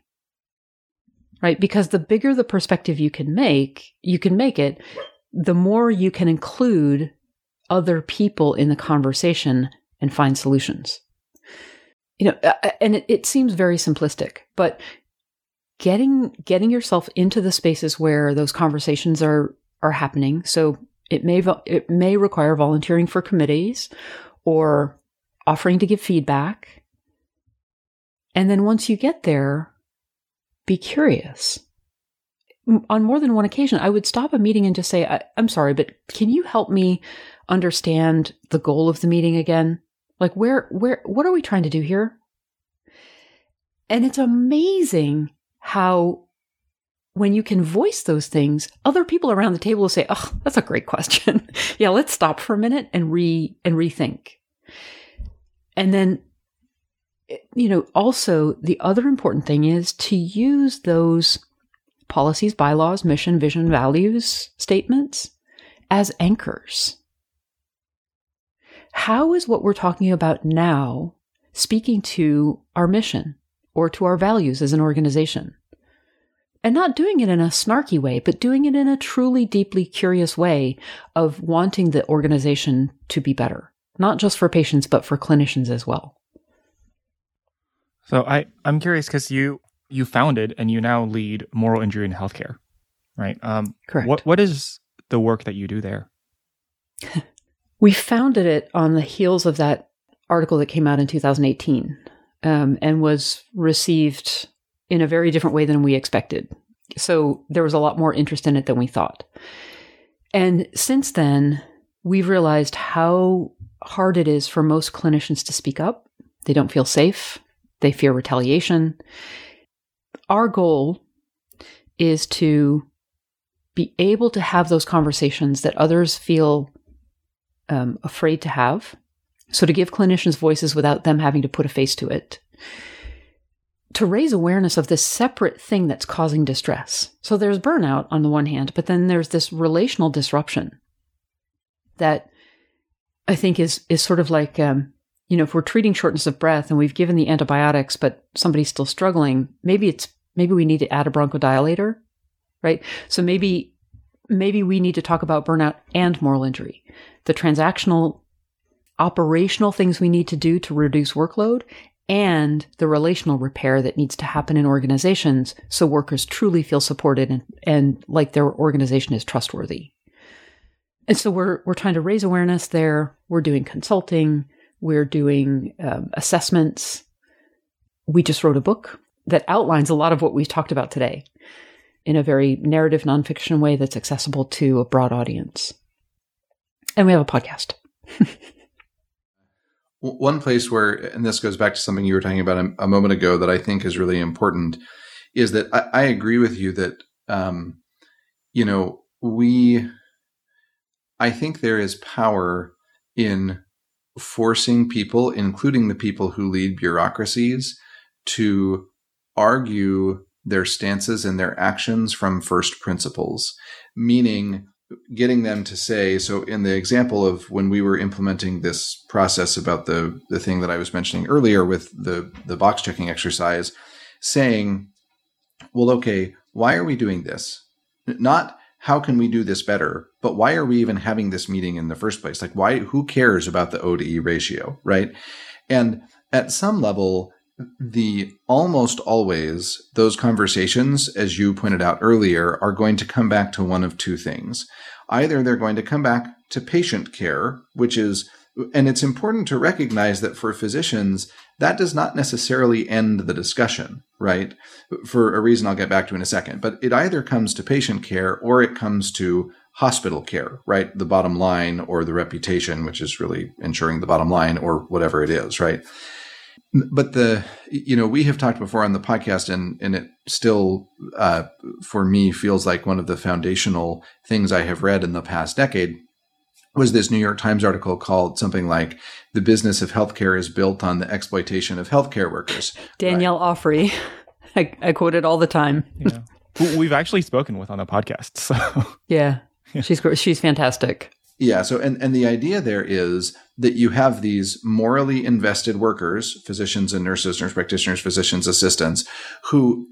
right because the bigger the perspective you can make you can make it the more you can include other people in the conversation and find solutions you know uh, uh, and it, it seems very simplistic but getting getting yourself into the spaces where those conversations are are happening. So it may it may require volunteering for committees or offering to give feedback. And then once you get there, be curious. On more than one occasion, I would stop a meeting and just say, I, am sorry, but can you help me understand the goal of the meeting again? Like where where what are we trying to do here? And it's amazing how when you can voice those things, other people around the table will say, "Oh, that's a great question. (laughs) yeah, let's stop for a minute and re and rethink." And then eh, you know, also the other important thing is to use those policies, bylaws, mission, vision, values statements as anchors. How is what we're talking about now speaking to our mission? or to our values as an organization. And not doing it in a snarky way, but doing it in a truly deeply curious way of wanting the organization to be better, not just for patients, but for clinicians as well. So I, I'm curious because you you founded and you now lead moral injury in healthcare, right? Um, Correct. What what is the work that you do there? (laughs) we founded it on the heels of that article that came out in 2018 um, and was received in a very different way than we expected. So there was a lot more interest in it than we thought. And since then, we've realized how hard it is for most clinicians to speak up. They don't feel safe, they fear retaliation. Our goal is to be able to have those conversations that others feel um, afraid to have so to give clinicians voices without them having to put a face to it. To raise awareness of this separate thing that's causing distress. So there's burnout on the one hand, but then there's this relational disruption that I think is is sort of like um, you know if we're treating shortness of breath and we've given the antibiotics but somebody's still struggling, maybe it's maybe we need to add a bronchodilator, right? So maybe maybe we need to talk about burnout and moral injury. The transactional operational things we need to do to reduce workload and the relational repair that needs to happen in organizations so workers truly feel supported and, and like their organization is trustworthy. And so we're we're trying to raise awareness there. We're doing consulting. We're doing um, assessments. We just wrote a book that outlines a lot of what we talked about today in a very narrative nonfiction way that's accessible to a broad audience. And we have a podcast. (laughs) One place where, and this goes back to something you were talking about a, a moment ago that I think is really important, is that I, I agree with you that, um, you know, we, I think there is power in forcing people, including the people who lead bureaucracies, to argue their stances and their actions from first principles, meaning getting them to say so in the example of when we were implementing this process about the the thing that I was mentioning earlier with the the box checking exercise saying well okay why are we doing this? Not how can we do this better? But why are we even having this meeting in the first place? Like why who cares about the O to E ratio right? And at some level the almost always those conversations, as you pointed out earlier, are going to come back to one of two things. Either they're going to come back to patient care, which is, and it's important to recognize that for physicians, that does not necessarily end the discussion, right? For a reason I'll get back to in a second. But it either comes to patient care or it comes to hospital care, right? The bottom line or the reputation, which is really ensuring the bottom line or whatever it is, right? but the you know we have talked before on the podcast and and it still uh, for me feels like one of the foundational things i have read in the past decade was this new york times article called something like the business of healthcare is built on the exploitation of healthcare workers (laughs) danielle right? Ofri (laughs) I, I quote it all the time (laughs) yeah. we've actually spoken with on the podcast so yeah, yeah. she's she's fantastic yeah. So, and, and the idea there is that you have these morally invested workers, physicians and nurses, nurse practitioners, physicians, assistants, who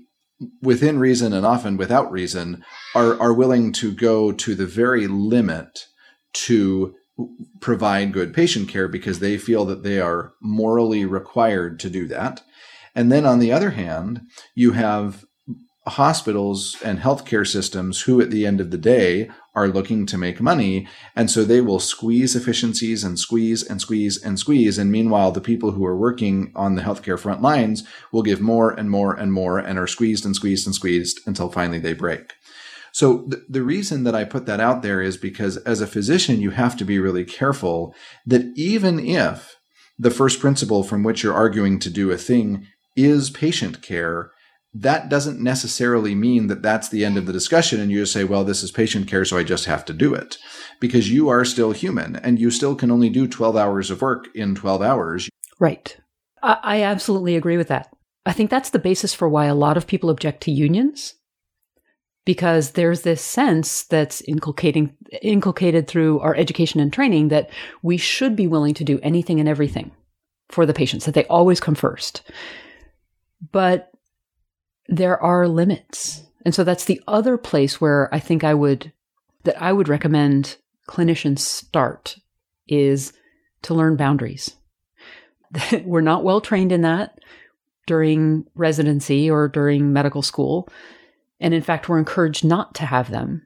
within reason and often without reason are, are willing to go to the very limit to provide good patient care because they feel that they are morally required to do that. And then on the other hand, you have hospitals and healthcare systems who at the end of the day are looking to make money. And so they will squeeze efficiencies and squeeze and squeeze and squeeze. And meanwhile, the people who are working on the healthcare front lines will give more and more and more and are squeezed and squeezed and squeezed until finally they break. So th- the reason that I put that out there is because as a physician, you have to be really careful that even if the first principle from which you're arguing to do a thing is patient care, that doesn't necessarily mean that that's the end of the discussion and you just say, well, this is patient care, so I just have to do it. Because you are still human and you still can only do 12 hours of work in 12 hours. Right. I, I absolutely agree with that. I think that's the basis for why a lot of people object to unions. Because there's this sense that's inculcating inculcated through our education and training that we should be willing to do anything and everything for the patients, that they always come first. But there are limits. And so that's the other place where I think I would, that I would recommend clinicians start is to learn boundaries. (laughs) We're not well trained in that during residency or during medical school. And in fact, we're encouraged not to have them.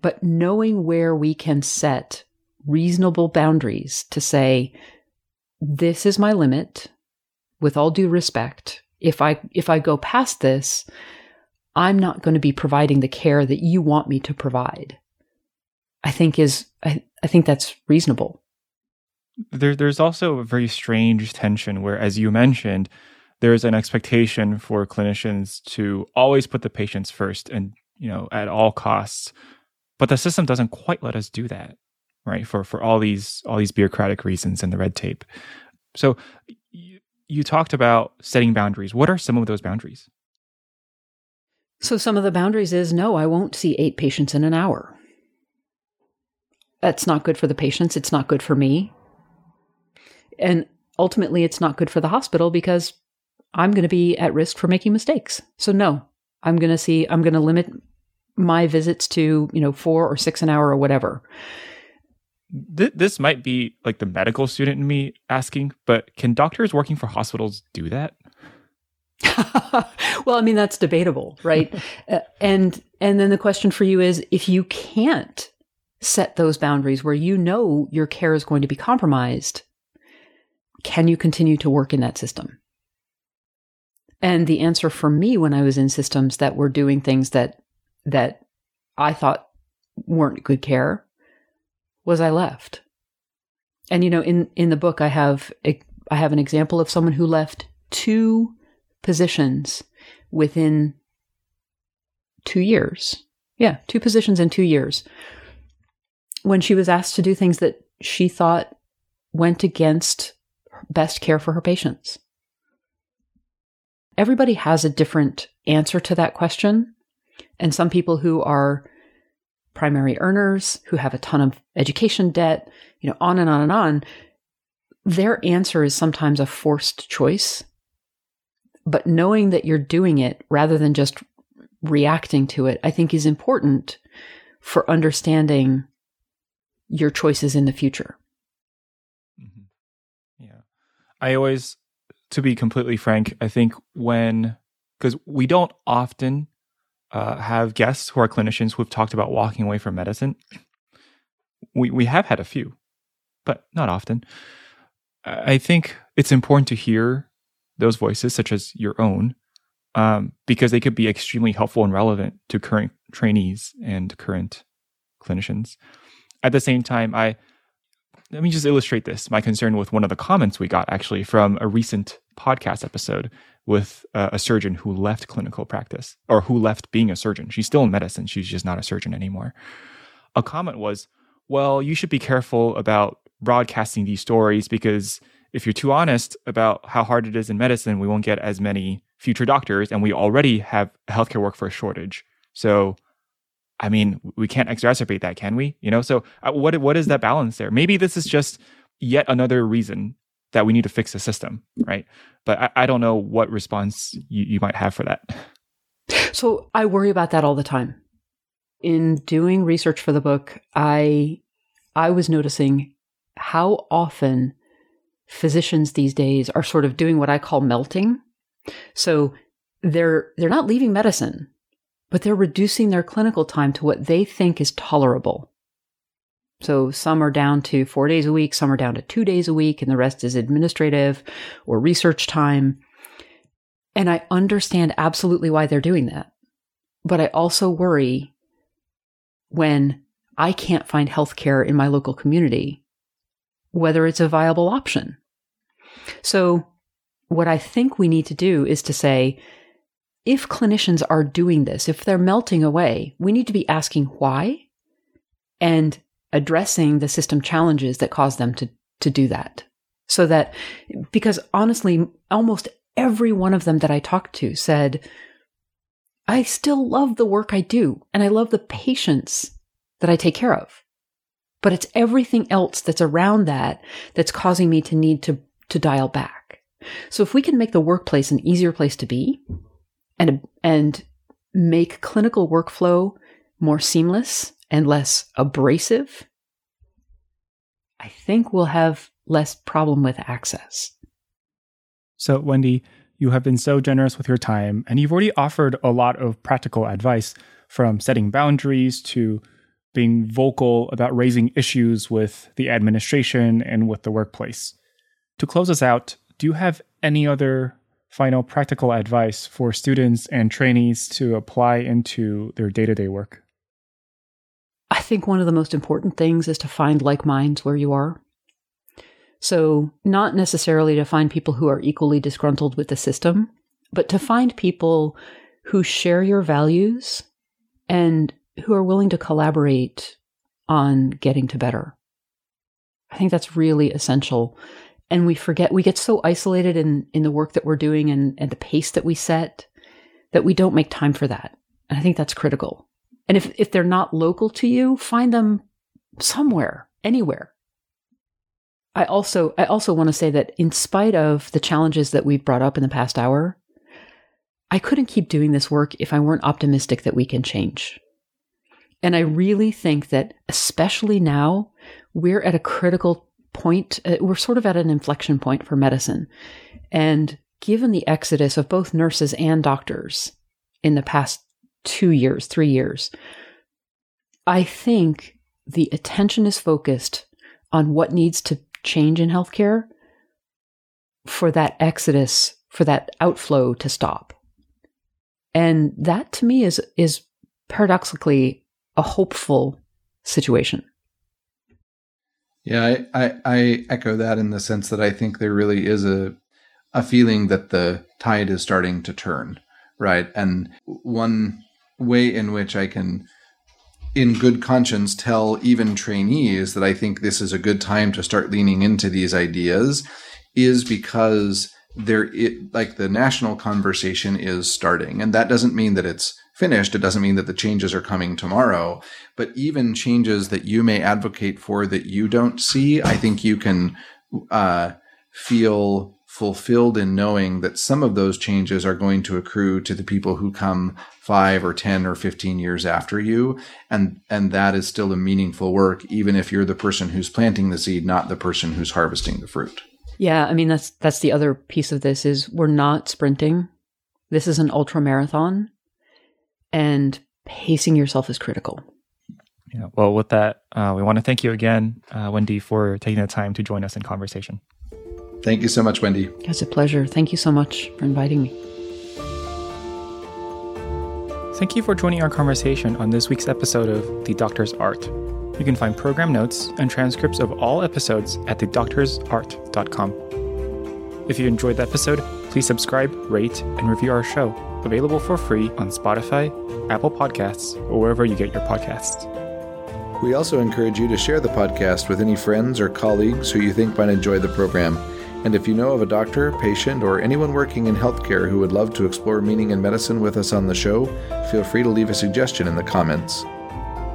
But knowing where we can set reasonable boundaries to say, this is my limit with all due respect if I if I go past this, I'm not going to be providing the care that you want me to provide. I think is I, I think that's reasonable. There, there's also a very strange tension where, as you mentioned, there's an expectation for clinicians to always put the patients first and you know at all costs but the system doesn't quite let us do that right for for all these all these bureaucratic reasons and the red tape so you talked about setting boundaries. What are some of those boundaries? So, some of the boundaries is no, I won't see eight patients in an hour. That's not good for the patients. It's not good for me. And ultimately, it's not good for the hospital because I'm going to be at risk for making mistakes. So, no, I'm going to see, I'm going to limit my visits to, you know, four or six an hour or whatever th- this might be like the medical student in me asking, but can doctors working for hospitals do that? (laughs) well, I mean that's debatable, right? (laughs) uh, and and then the question for you is if you can't set those boundaries where you know your care is going to be compromised, can you continue to work in that system? And the answer for me when I was in systems that were doing things that that I thought weren't good care was I left. And you know, in in the book, I have a, I have an example of someone who left two positions within two years. Yeah, two positions in two years. When she was asked to do things that she thought went against best care for her patients. Everybody has a different answer to that question. And some people who are primary earners, who have a ton of education debt, you know, on and on and on, their answer is sometimes a forced choice. But knowing that you're doing it rather than just reacting to it, I think is important for understanding your choices in the future. Mm-hmm. Yeah. I always, to be completely frank, I think when, because we don't often uh, have guests who are clinicians who have talked about walking away from medicine. We, we have had a few, but not often. I think it's important to hear those voices, such as your own, um, because they could be extremely helpful and relevant to current trainees and current clinicians. At the same time, I let me just illustrate this my concern with one of the comments we got actually from a recent podcast episode with uh, a surgeon who left clinical practice or who left being a surgeon. She's still in medicine, she's just not a surgeon anymore. A comment was, Well, you should be careful about broadcasting these stories because if you're too honest about how hard it is in medicine, we won't get as many future doctors, and we already have a healthcare workforce shortage. So, I mean, we can't exacerbate that, can we? You know, so uh, what what is that balance there? Maybe this is just yet another reason that we need to fix the system, right? But I, I don't know what response you, you might have for that. So I worry about that all the time. In doing research for the book, I I was noticing how often physicians these days are sort of doing what I call melting. So they're they're not leaving medicine, but they're reducing their clinical time to what they think is tolerable. So some are down to four days a week, some are down to two days a week, and the rest is administrative or research time. And I understand absolutely why they're doing that. But I also worry when I can't find healthcare in my local community, whether it's a viable option. So what I think we need to do is to say, if clinicians are doing this, if they're melting away, we need to be asking why and addressing the system challenges that cause them to, to do that. So that, because honestly, almost every one of them that I talked to said, I still love the work I do and I love the patients that I take care of. But it's everything else that's around that that's causing me to need to, to dial back. So if we can make the workplace an easier place to be and, and make clinical workflow more seamless and less abrasive, I think we'll have less problem with access. So, Wendy, you have been so generous with your time, and you've already offered a lot of practical advice from setting boundaries to being vocal about raising issues with the administration and with the workplace. To close us out, do you have any other final practical advice for students and trainees to apply into their day to day work? I think one of the most important things is to find like minds where you are. So, not necessarily to find people who are equally disgruntled with the system, but to find people who share your values and who are willing to collaborate on getting to better. I think that's really essential. And we forget, we get so isolated in, in the work that we're doing and, and the pace that we set that we don't make time for that. And I think that's critical. And if, if they're not local to you, find them somewhere, anywhere. I also, I also want to say that in spite of the challenges that we've brought up in the past hour, I couldn't keep doing this work if I weren't optimistic that we can change. And I really think that, especially now, we're at a critical point. Uh, we're sort of at an inflection point for medicine. And given the exodus of both nurses and doctors in the past two years, three years, I think the attention is focused on what needs to change in healthcare for that exodus, for that outflow to stop. And that to me is, is paradoxically a hopeful situation. Yeah, I, I, I echo that in the sense that I think there really is a a feeling that the tide is starting to turn, right? And one way in which I can in good conscience tell even trainees that I think this is a good time to start leaning into these ideas is because there it like the national conversation is starting. And that doesn't mean that it's finished. It doesn't mean that the changes are coming tomorrow. But even changes that you may advocate for that you don't see i think you can uh, feel fulfilled in knowing that some of those changes are going to accrue to the people who come 5 or 10 or 15 years after you. And and that is still a meaningful work even if you're the person who's planting the seed not the person who's harvesting the fruit. Yeah i mean that's that's the other piece of this is we're not sprinting. This is an ultra marathon and pacing yourself is critical. Yeah well with that uh, we want to thank you again uh, wendy for taking the time to join us in conversation Thank you so much, Wendy. It's a pleasure. Thank you so much for inviting me. Thank you for joining our conversation on this week's episode of The Doctor's Art. You can find program notes and transcripts of all episodes at thedoctorsart.com. If you enjoyed the episode, please subscribe, rate, and review our show, available for free on Spotify, Apple Podcasts, or wherever you get your podcasts. We also encourage you to share the podcast with any friends or colleagues who you think might enjoy the program. And if you know of a doctor, patient, or anyone working in healthcare who would love to explore meaning in medicine with us on the show, feel free to leave a suggestion in the comments.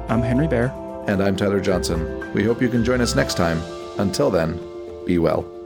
I'm Henry Bair. And I'm Tyler Johnson. We hope you can join us next time. Until then, be well.